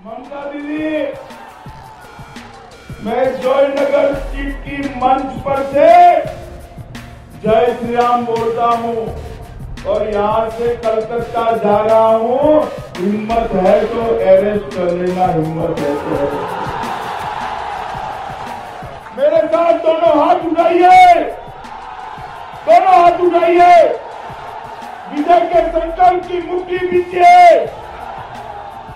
ममता दीदी, मैं जयनगर सीट की मंच पर से जय श्री राम बोलता हूँ और यहाँ से कलकत्ता जा रहा हूँ। हिम्मत है तो अरेस्ट कर लेना, हिम्मत है तो। मेरे साथ दोनों हाथ उठाइए। दोनों हाथ उठाइए। विजय के संकल्प की मुट्ठी बीजिए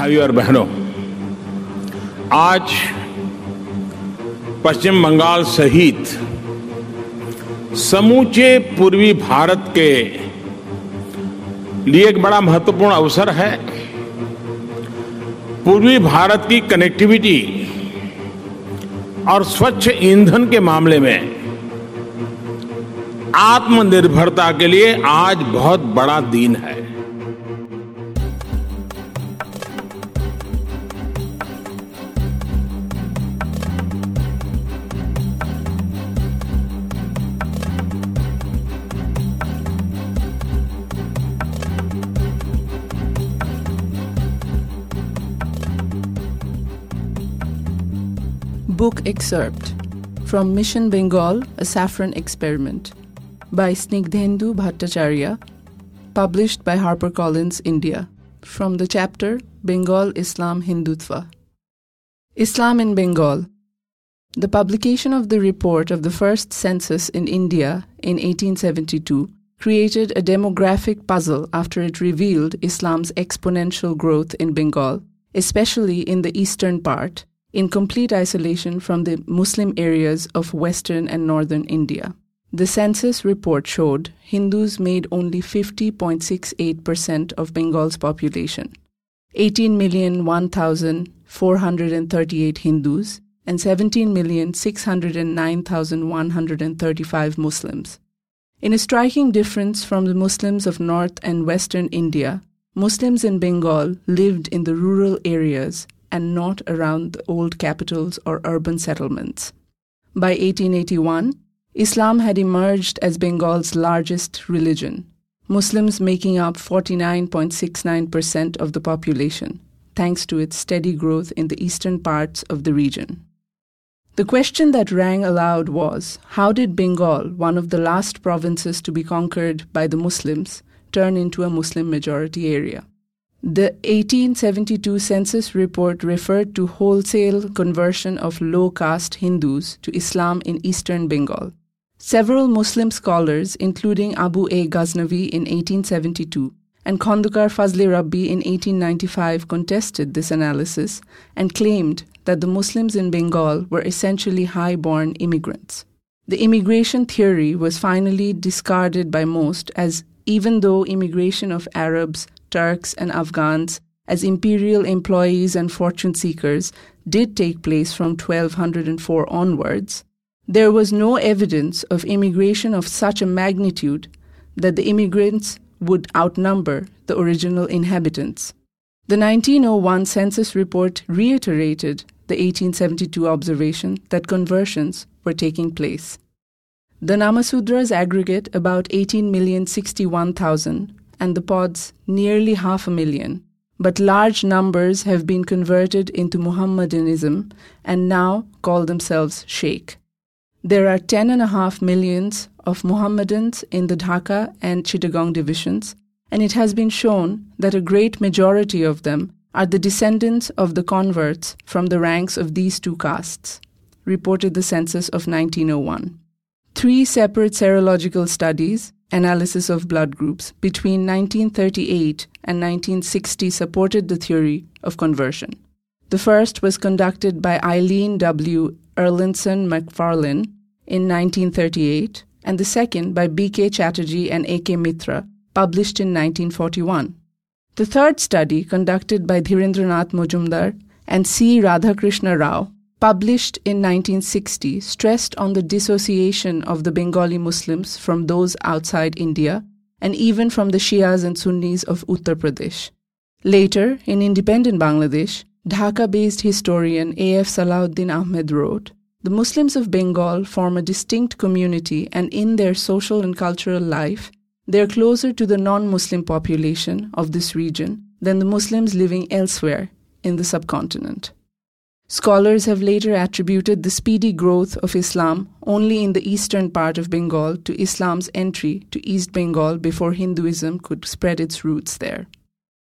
भाई और बहनों, आज पश्चिम बंगाल सहित समूचे पूर्वी भारत के लिए एक बड़ा महत्वपूर्ण अवसर है। पूर्वी भारत की कनेक्टिविटी और स्वच्छ ईंधन के मामले में आत्मनिर्भरता के लिए आज बहुत बड़ा दिन है। Book excerpt from Mission Bengal A Saffron Experiment by Snigdhendu Bhattacharya, published by HarperCollins India, from the chapter Bengal Islam Hindutva. Islam in Bengal. The publication of the report of the first census in India in 1872 created a demographic puzzle after it revealed Islam's exponential growth in Bengal, especially in the eastern part, in complete isolation from the Muslim areas of western and northern India. The census report showed Hindus made only 50.68% of Bengal's population. 18,001,438 Hindus and 17,609,135 Muslims. In a striking difference from the Muslims of north and western India, Muslims in Bengal lived in the rural areas and not around the old capitals or urban settlements. By 1881, Islam had emerged as Bengal's largest religion, Muslims making up 49.69% of the population, thanks to its steady growth in the eastern parts of the region. The question that rang aloud was how did Bengal, one of the last provinces to be conquered by the Muslims, turn into a Muslim majority area? The 1872 census report referred to wholesale conversion of low caste Hindus to Islam in eastern Bengal. Several Muslim scholars, including Abu A. Ghaznavi in 1872 and Khandukar Fazli Rabbi in 1895, contested this analysis and claimed that the Muslims in Bengal were essentially high born immigrants. The immigration theory was finally discarded by most as even though immigration of Arabs, Turks, and Afghans as imperial employees and fortune seekers did take place from 1204 onwards, there was no evidence of immigration of such a magnitude that the immigrants would outnumber the original inhabitants. The 1901 census report reiterated the 1872 observation that conversions were taking place. The Namasudras aggregate about 18,061,000 and the pods nearly half a million, but large numbers have been converted into Mohammedanism and now call themselves Sheikh. There are 10.5 millions of Mohammedans in the Dhaka and Chittagong divisions, and it has been shown that a great majority of them are the descendants of the converts from the ranks of these two castes, reported the census of 1901. Three separate serological studies, analysis of blood groups, between 1938 and 1960 supported the theory of conversion. The first was conducted by Eileen W. Erlandson Macfarlane in 1938, and the second by B.K. Chatterjee and A.K. Mitra, published in 1941. The third study, conducted by Dhirendranath Majumdar and C. Radhakrishna Rao, published in 1960, stressed on the dissociation of the Bengali Muslims from those outside India and even from the Shias and Sunnis of Uttar Pradesh. Later, in independent Bangladesh, Dhaka based historian A.F. Salahuddin Ahmed wrote The Muslims of Bengal form a distinct community, and in their social and cultural life, they are closer to the non Muslim population of this region than the Muslims living elsewhere in the subcontinent. Scholars have later attributed the speedy growth of Islam only in the eastern part of Bengal to Islam's entry to East Bengal before Hinduism could spread its roots there.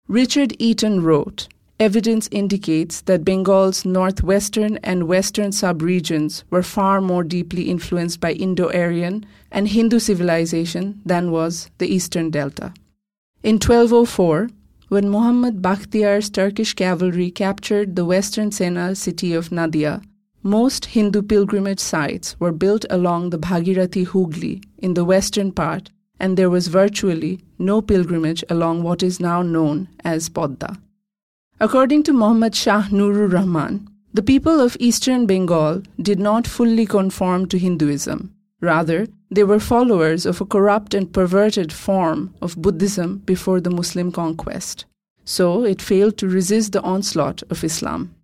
Richard Eaton wrote Evidence indicates that Bengal's northwestern and western subregions were far more deeply influenced by Indo Aryan and Hindu civilization than was the eastern delta. In 1204, when Muhammad Bakhtiar's Turkish cavalry captured the western Sena city of Nadia, most Hindu pilgrimage sites were built along the Bhagirathi Hooghly in the western part, and there was virtually no pilgrimage along what is now known as Podda. According to Muhammad Shah Nurur Rahman, the people of eastern Bengal did not fully conform to Hinduism. Rather, they were followers of a corrupt and perverted form of Buddhism before the Muslim conquest. So it failed to resist the onslaught of Islam.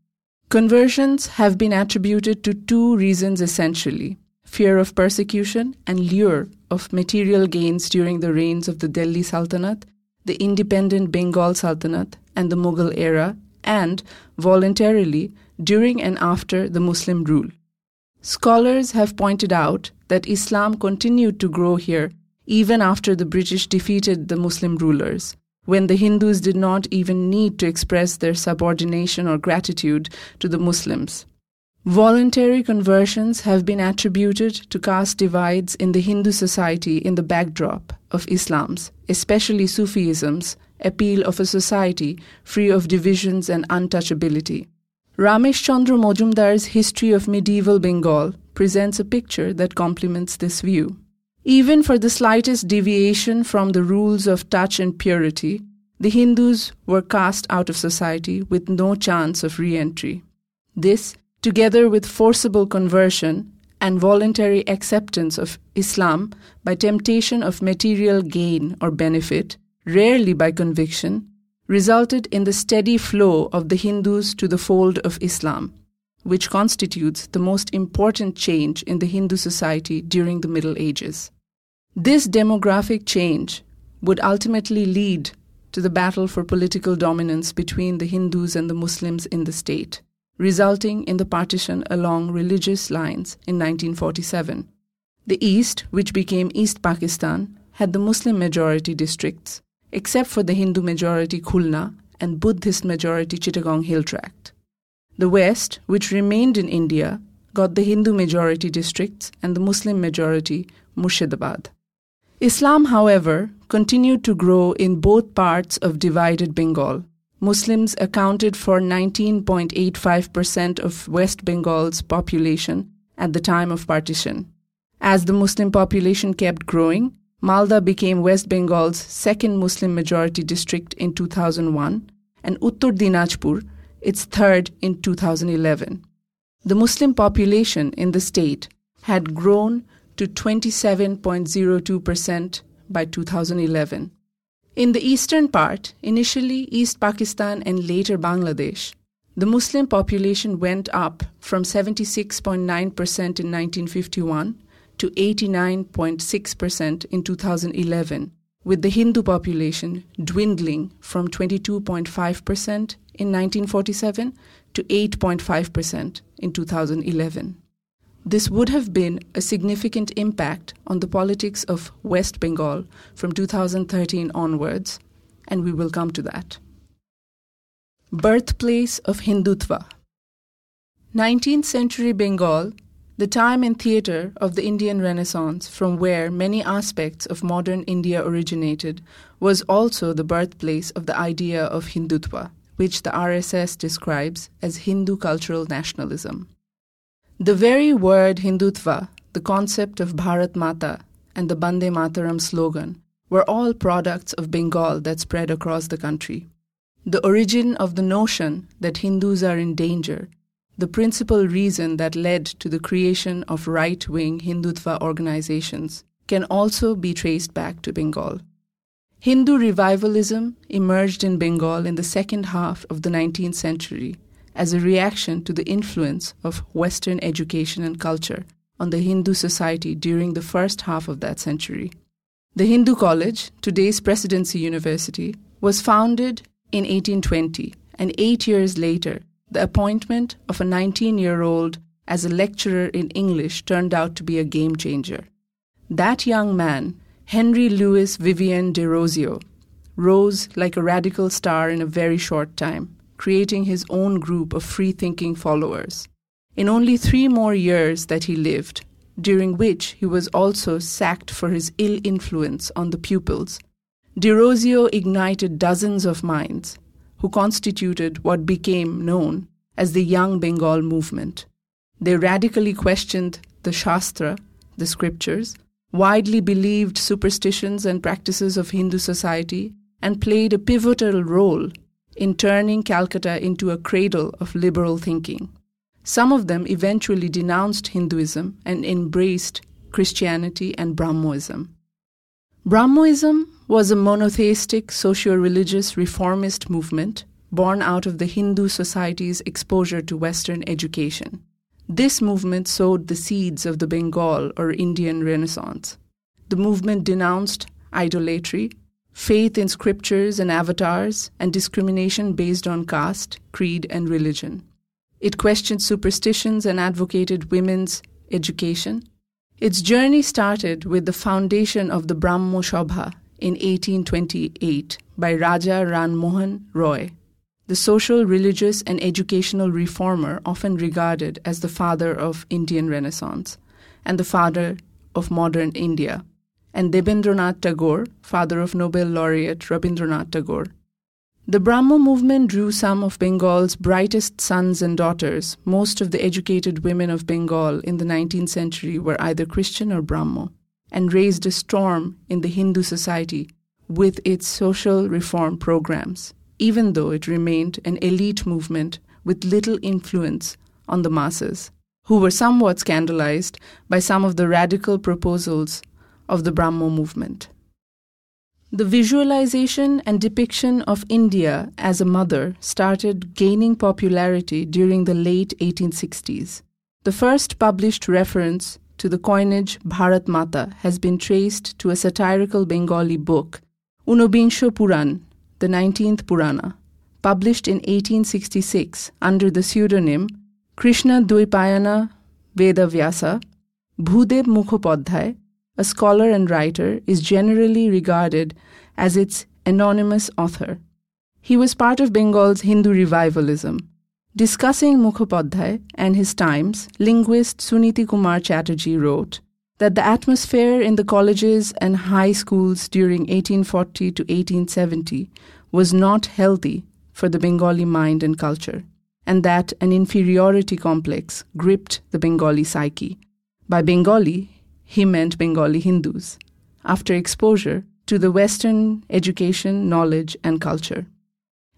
Conversions have been attributed to two reasons essentially fear of persecution and lure of material gains during the reigns of the Delhi Sultanate, the independent Bengal Sultanate, and the Mughal era, and voluntarily during and after the Muslim rule. Scholars have pointed out that Islam continued to grow here even after the British defeated the Muslim rulers, when the Hindus did not even need to express their subordination or gratitude to the Muslims. Voluntary conversions have been attributed to caste divides in the Hindu society in the backdrop of Islam's, especially Sufism's, appeal of a society free of divisions and untouchability. Ramesh Chandra Majumdar's History of Medieval Bengal presents a picture that complements this view. Even for the slightest deviation from the rules of touch and purity, the Hindus were cast out of society with no chance of re entry. This, together with forcible conversion and voluntary acceptance of Islam by temptation of material gain or benefit, rarely by conviction, resulted in the steady flow of the Hindus to the fold of Islam, which constitutes the most important change in the Hindu society during the Middle Ages. This demographic change would ultimately lead to the battle for political dominance between the Hindus and the Muslims in the state, resulting in the partition along religious lines in 1947. The East, which became East Pakistan, had the Muslim majority districts, except for the Hindu majority Khulna and Buddhist majority Chittagong Hill Tract. The West, which remained in India, got the Hindu majority districts and the Muslim majority Murshidabad. Islam, however, continued to grow in both parts of divided Bengal. Muslims accounted for 19.85% of West Bengal's population at the time of partition. As the Muslim population kept growing, Malda became West Bengal's second Muslim majority district in 2001 and Uttar Dinajpur its third in 2011. The Muslim population in the state had grown to 27.02% by 2011. In the eastern part, initially East Pakistan and later Bangladesh, the Muslim population went up from 76.9% in 1951 to 89.6% in 2011, with the Hindu population dwindling from 22.5% in 1947 to 8.5% in 2011. This would have been a significant impact on the politics of West Bengal from 2013 onwards, and we will come to that. Birthplace of Hindutva 19th century Bengal, the time and theatre of the Indian Renaissance, from where many aspects of modern India originated, was also the birthplace of the idea of Hindutva, which the RSS describes as Hindu cultural nationalism. The very word Hindutva, the concept of Bharat Mata, and the Bande Mataram slogan were all products of Bengal that spread across the country. The origin of the notion that Hindus are in danger, the principal reason that led to the creation of right wing Hindutva organizations, can also be traced back to Bengal. Hindu revivalism emerged in Bengal in the second half of the 19th century as a reaction to the influence of Western education and culture on the Hindu society during the first half of that century. The Hindu College, today's Presidency University, was founded in 1820, and eight years later, the appointment of a 19 year old as a lecturer in English turned out to be a game changer. That young man, Henry Louis Vivian Derozio, rose like a radical star in a very short time creating his own group of free thinking followers. In only three more years that he lived, during which he was also sacked for his ill influence on the pupils, Derozio ignited dozens of minds who constituted what became known as the Young Bengal movement. They radically questioned the Shastra, the scriptures, widely believed superstitions and practices of Hindu society, and played a pivotal role in turning Calcutta into a cradle of liberal thinking. Some of them eventually denounced Hinduism and embraced Christianity and Brahmoism. Brahmoism was a monotheistic socio religious reformist movement born out of the Hindu society's exposure to Western education. This movement sowed the seeds of the Bengal or Indian Renaissance. The movement denounced idolatry, faith in scriptures and avatars, and discrimination based on caste, creed, and religion. It questioned superstitions and advocated women's education. Its journey started with the foundation of the Brahmo Sabha in 1828 by Raja Ram Mohan Roy, the social, religious, and educational reformer often regarded as the father of Indian Renaissance and the father of modern India and Debendranath Tagore, father of Nobel laureate Rabindranath Tagore. The Brahmo movement drew some of Bengal's brightest sons and daughters. Most of the educated women of Bengal in the 19th century were either Christian or Brahmo, and raised a storm in the Hindu society with its social reform programs, even though it remained an elite movement with little influence on the masses, who were somewhat scandalized by some of the radical proposals of the Brahmo movement. The visualization and depiction of India as a mother started gaining popularity during the late 1860s. The first published reference to the coinage Bharat Mata has been traced to a satirical Bengali book, Unobinsho Puran, the 19th Purana, published in 1866 under the pseudonym Krishna Dvaipayana Vedavyasa, Bhudev Mukhopadhyay, a scholar and writer, is generally regarded as its anonymous author. He was part of Bengal's Hindu revivalism. Discussing Mukhopadhyay and his times, linguist Suniti Kumar Chatterjee wrote that the atmosphere in the colleges and high schools during 1840 to 1870 was not healthy for the Bengali mind and culture, and that an inferiority complex gripped the Bengali psyche. By Bengali, he meant Bengali Hindus, after exposure to the Western education, knowledge, and culture.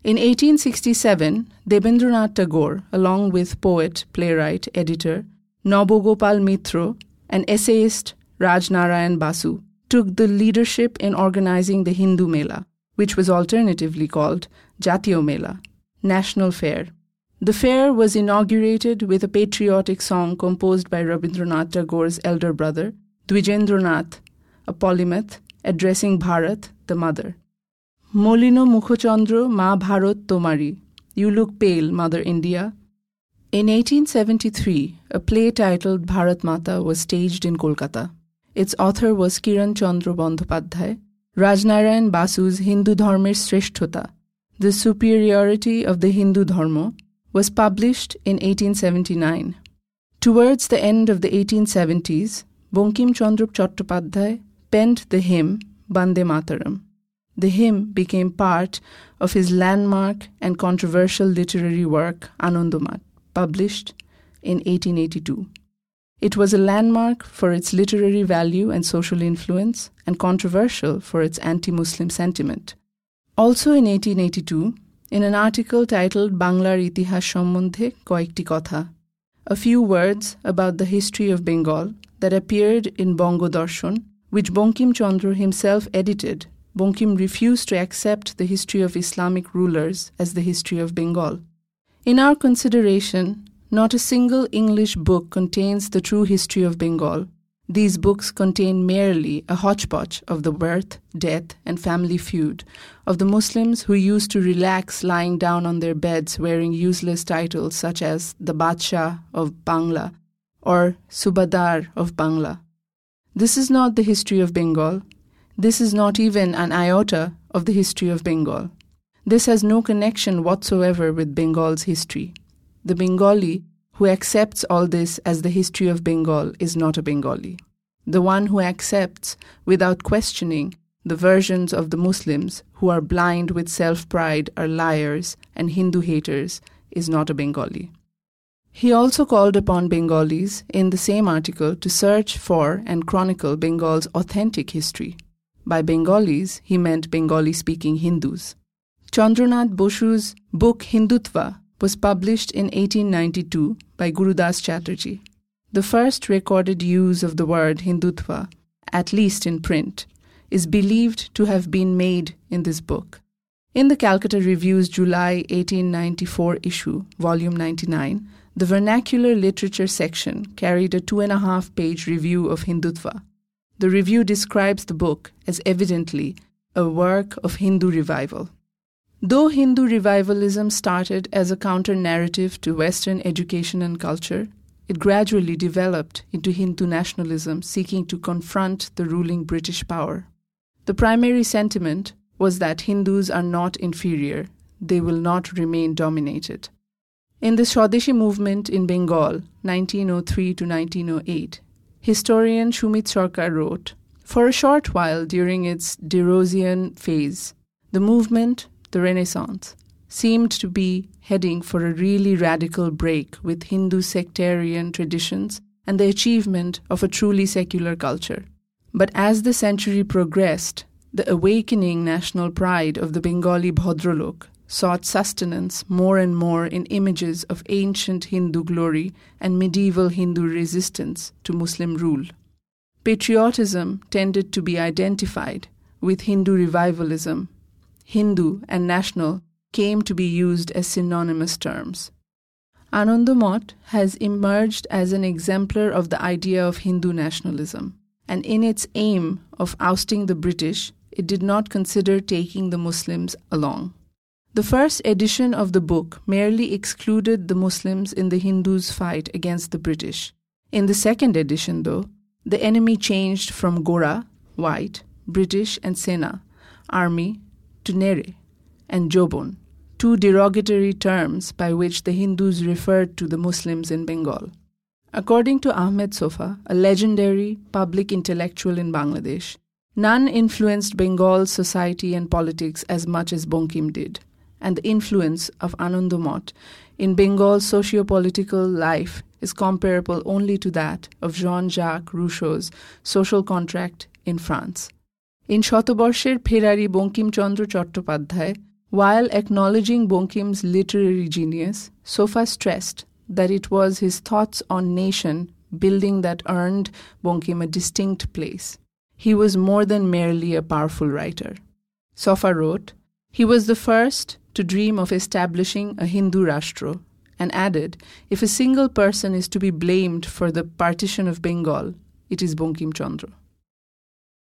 In 1867, Debendranath Tagore, along with poet, playwright, editor Nabogopal Mitro and essayist Rajnarayan Basu, took the leadership in organizing the Hindu Mela, which was alternatively called Jatiyo Mela, National Fair. The fair was inaugurated with a patriotic song composed by Rabindranath Tagore's elder brother, Dwijendranath, a polymath, addressing Bharat, the mother. Molino Mukhochandra Ma Bharat Tomari, You Look Pale, Mother India. In 1873, a play titled Bharat Mata was staged in Kolkata. Its author was Kiran Chandra Bandhopadhyay, Rajnarayan Basu's Hindu Dharmer Sreshtota, The Superiority of the Hindu Dharma, was published in 1879. Towards the end of the 1870s, Bonkim Chandra Chattopadhyay penned the hymn Bande Mataram. The hymn became part of his landmark and controversial literary work Anandamath, published in 1882. It was a landmark for its literary value and social influence, and controversial for its anti Muslim sentiment. Also in 1882, in an article titled Banglar ইতিহাস সম্বন্ধে কয়েকটি কথা, a few words about the history of Bengal that appeared in Bongo Darshan, which Bonkim Chandra himself edited. Bonkim refused to accept the history of Islamic rulers as the history of Bengal. In our consideration, not a single English book contains the true history of Bengal, these books contain merely a hodgepodge of the birth, death, and family feud of the Muslims who used to relax lying down on their beds wearing useless titles such as the Badshah of Bangla or Subadar of Bangla. This is not the history of Bengal. This is not even an iota of the history of Bengal. This has no connection whatsoever with Bengal's history. The Bengali who accepts all this as the history of Bengal is not a Bengali. The one who accepts, without questioning, the versions of the Muslims who are blind with self pride, are liars, and Hindu haters is not a Bengali. He also called upon Bengalis in the same article to search for and chronicle Bengal's authentic history. By Bengalis, he meant Bengali speaking Hindus. Chandranath Bosu's book Hindutva was published in 1892 by Gurudas Chatterjee. The first recorded use of the word Hindutva, at least in print, is believed to have been made in this book. In the Calcutta Review's July 1894 issue, volume 99, the vernacular literature section carried a two and a half page review of Hindutva. The review describes the book as evidently a work of Hindu revival. Though Hindu revivalism started as a counter narrative to Western education and culture, it gradually developed into Hindu nationalism seeking to confront the ruling British power. The primary sentiment was that Hindus are not inferior, they will not remain dominated. In the Swadeshi movement in Bengal, 1903 to 1908, historian Sumit Sarkar wrote For a short while during its Derozian phase, the movement the Renaissance, seemed to be heading for a really radical break with Hindu sectarian traditions and the achievement of a truly secular culture. But as the century progressed, the awakening national pride of the Bengali Bhadralok sought sustenance more and more in images of ancient Hindu glory and medieval Hindu resistance to Muslim rule. Patriotism tended to be identified with Hindu revivalism Hindu, and national came to be used as synonymous terms. Anandamath has emerged as an exemplar of the idea of Hindu nationalism, and in its aim of ousting the British, it did not consider taking the Muslims along. The first edition of the book merely excluded the Muslims in the Hindus' fight against the British. In the second edition, though, the enemy changed from Gora, white, British, and Sena, army, to Nere and Jobon, two derogatory terms by which the Hindus referred to the Muslims in Bengal. According to Ahmed Sofa, a legendary public intellectual in Bangladesh, none influenced Bengal's society and politics as much as Bonkim did, and the influence of Anandamath in Bengal's socio-political life is comparable only to that of Jean-Jacques Rousseau's social contract in France. In Shatoborshir Ferrari Bongkimchandra Chattopadhyay, while acknowledging Bonkim's literary genius, Sofa stressed that it was his thoughts on nation building that earned Bonkim a distinct place. He was more than merely a powerful writer. Sofa wrote, He was the first to dream of establishing a Hindu Rashtra, and added, If a single person is to be blamed for the partition of Bengal, it is Bonkim Chandra.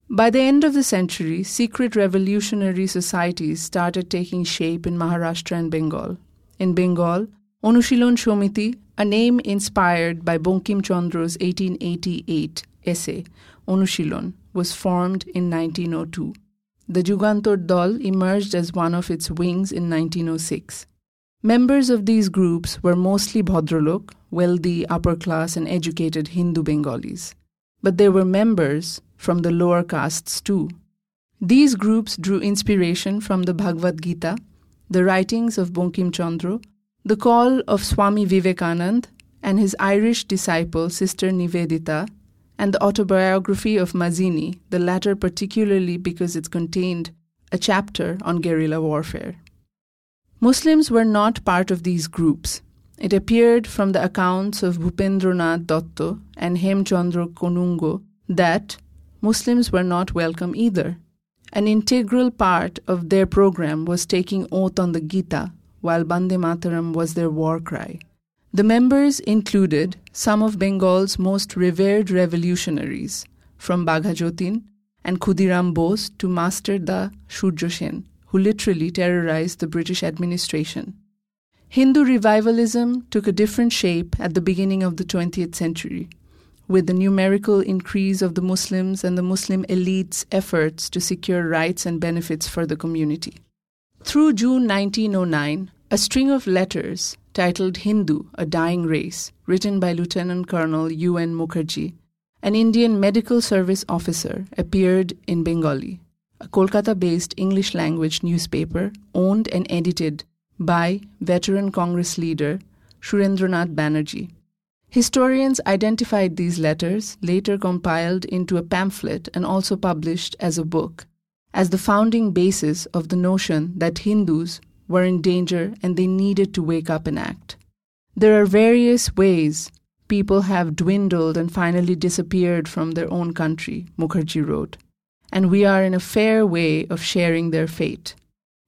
By the end of the century, secret revolutionary societies started taking shape in Maharashtra and Bengal. In Bengal, Anushilon Shomiti, a name inspired by Bonkim Chandra's 1888 essay, Anushilon, was formed in 1902. The Jugantor Dal emerged as one of its wings in 1906. Members of these groups were mostly Bhadralok, wealthy, upper class, and educated Hindu Bengalis. But there were members from the lower castes too. These groups drew inspiration from the Bhagavad Gita, the writings of Bankim Chandra, the call of Swami Vivekanand and his Irish disciple Sister Nivedita, and the autobiography of Mazzini, the latter particularly because it contained a chapter on guerrilla warfare. Muslims were not part of these groups. It appeared from the accounts of Bhupendranath Dotto and Hemchandra Kanungo that Muslims were not welcome either. An integral part of their program was taking oath on the Gita, while Bande Mataram was their war cry. The members included some of Bengal's most revered revolutionaries, from Baghajotin and Khudiram Bose to Master Da Surya Sen, who literally terrorized the British administration. Hindu revivalism took a different shape at the beginning of the 20th century, with the numerical increase of the Muslims and the Muslim elite's efforts to secure rights and benefits for the community. Through June 1909, a string of letters titled Hindu, A Dying Race, written by Lieutenant Colonel U.N. Mukherjee, an Indian medical service officer, appeared in Bengalee, a Kolkata based English language newspaper owned and edited by veteran Congress leader Surendranath Banerjee. Historians identified these letters, later compiled into a pamphlet and also published as a book, as the founding basis of the notion that Hindus were in danger and they needed to wake up and act. There are various ways people have dwindled and finally disappeared from their own country, Mukherjee wrote, and we are in a fair way of sharing their fate.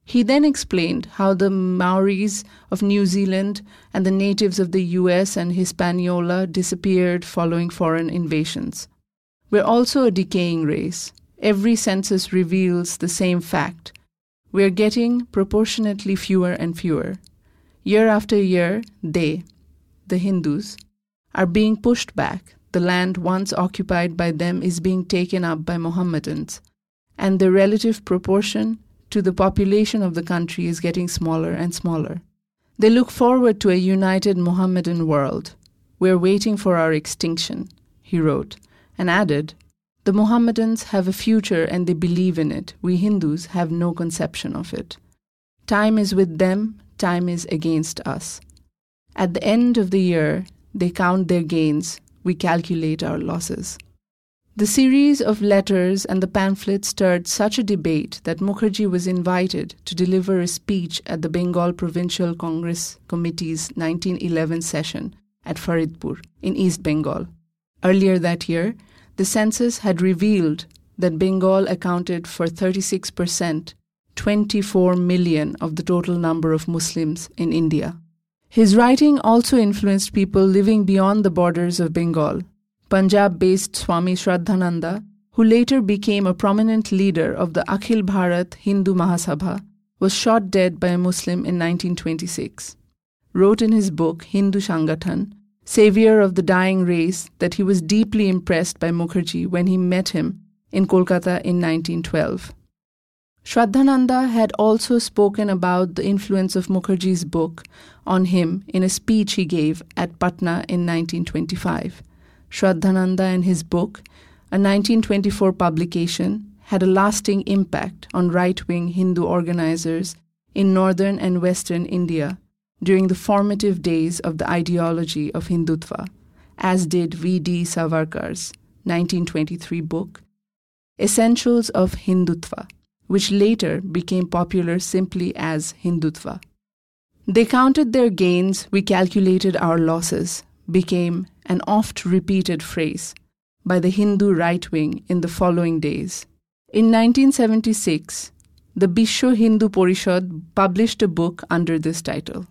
He then explained how the Maoris of New Zealand and the natives of the US and Hispaniola disappeared following foreign invasions. We're also a decaying race. Every census reveals the same fact we are getting proportionately fewer and fewer. Year after year, they, the Hindus, are being pushed back. The land once occupied by them is being taken up by Mohammedans, and the relative proportion to the population of the country is getting smaller and smaller. They look forward to a united Mohammedan world. We're waiting for our extinction, he wrote, and added, the Mohammedans have a future and they believe in it. We Hindus have no conception of it. Time is with them, time is against us. At the end of the year, they count their gains, we calculate our losses. The series of letters and the pamphlet stirred such a debate that Mukherjee was invited to deliver a speech at the Bengal Provincial Congress Committee's 1911 session at Faridpur in East Bengal. Earlier that year, the census had revealed that Bengal accounted for 36%, 24 million of the total number of Muslims in India. His writing also influenced people living beyond the borders of Bengal. Punjab based Swami Shraddhananda, who later became a prominent leader of the Akhil Bharat Hindu Mahasabha, was shot dead by a Muslim in 1926. Wrote in his book Hindu Sangathan savior of the dying race, that he was deeply impressed by Mukherjee when he met him in Kolkata in 1912. Shraddhananda had also spoken about the influence of Mukherjee's book on him in a speech he gave at Patna in 1925. Shraddhananda and his book, a 1924 publication, had a lasting impact on right wing Hindu organizers in northern and western India during the formative days of the ideology of Hindutva, as did V.D. Savarkar's 1923 book, Essentials of Hindutva, which later became popular simply as Hindutva. They counted their gains, we calculated our losses, became an oft repeated phrase by the Hindu right wing in the following days. In 1976, the Bishwa Hindu Porishad published a book under this title.